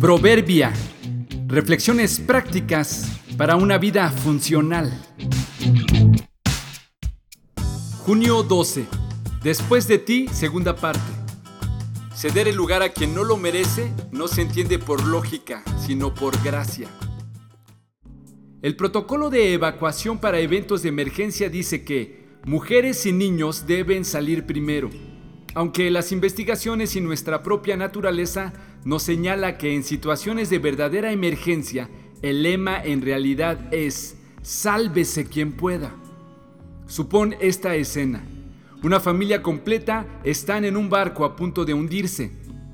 Proverbia. Reflexiones prácticas para una vida funcional. Junio 12. Después de ti, segunda parte. Ceder el lugar a quien no lo merece no se entiende por lógica, sino por gracia. El protocolo de evacuación para eventos de emergencia dice que mujeres y niños deben salir primero, aunque las investigaciones y nuestra propia naturaleza nos señala que en situaciones de verdadera emergencia el lema en realidad es sálvese quien pueda. Supón esta escena. Una familia completa están en un barco a punto de hundirse.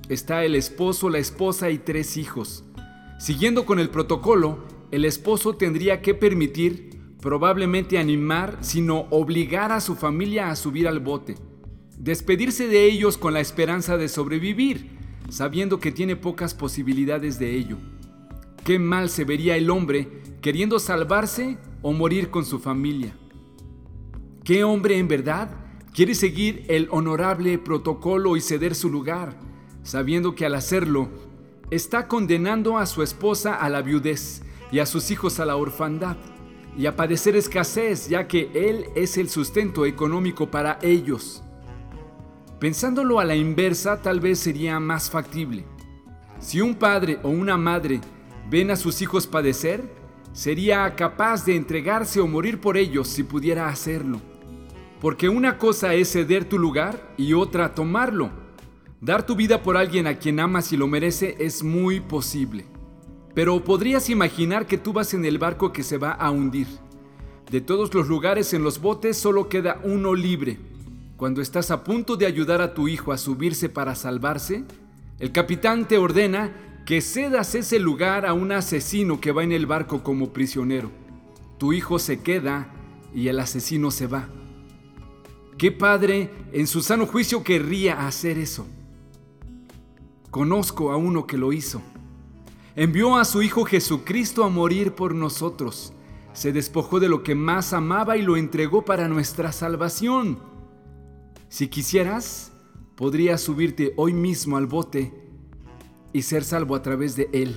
Está el esposo, la esposa y tres hijos. Siguiendo con el protocolo, el esposo tendría que permitir, probablemente animar, sino obligar a su familia a subir al bote. Despedirse de ellos con la esperanza de sobrevivir, sabiendo que tiene pocas posibilidades de ello. Qué mal se vería el hombre queriendo salvarse o morir con su familia. ¿Qué hombre en verdad quiere seguir el honorable protocolo y ceder su lugar, sabiendo que al hacerlo está condenando a su esposa a la viudez y a sus hijos a la orfandad y a padecer escasez, ya que Él es el sustento económico para ellos. Pensándolo a la inversa, tal vez sería más factible. Si un padre o una madre ven a sus hijos padecer, sería capaz de entregarse o morir por ellos si pudiera hacerlo. Porque una cosa es ceder tu lugar y otra tomarlo. Dar tu vida por alguien a quien amas y lo merece es muy posible. Pero podrías imaginar que tú vas en el barco que se va a hundir. De todos los lugares en los botes solo queda uno libre. Cuando estás a punto de ayudar a tu hijo a subirse para salvarse, el capitán te ordena que cedas ese lugar a un asesino que va en el barco como prisionero. Tu hijo se queda y el asesino se va. ¿Qué padre en su sano juicio querría hacer eso? Conozco a uno que lo hizo envió a su Hijo Jesucristo a morir por nosotros. Se despojó de lo que más amaba y lo entregó para nuestra salvación. Si quisieras, podrías subirte hoy mismo al bote y ser salvo a través de él.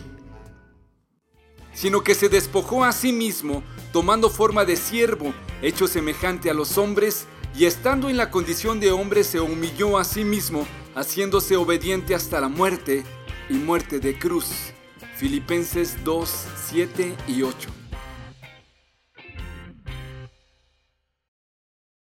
Sino que se despojó a sí mismo, tomando forma de siervo, hecho semejante a los hombres, y estando en la condición de hombre se humilló a sí mismo, haciéndose obediente hasta la muerte y muerte de cruz. Filipenses 2, 7 y 8.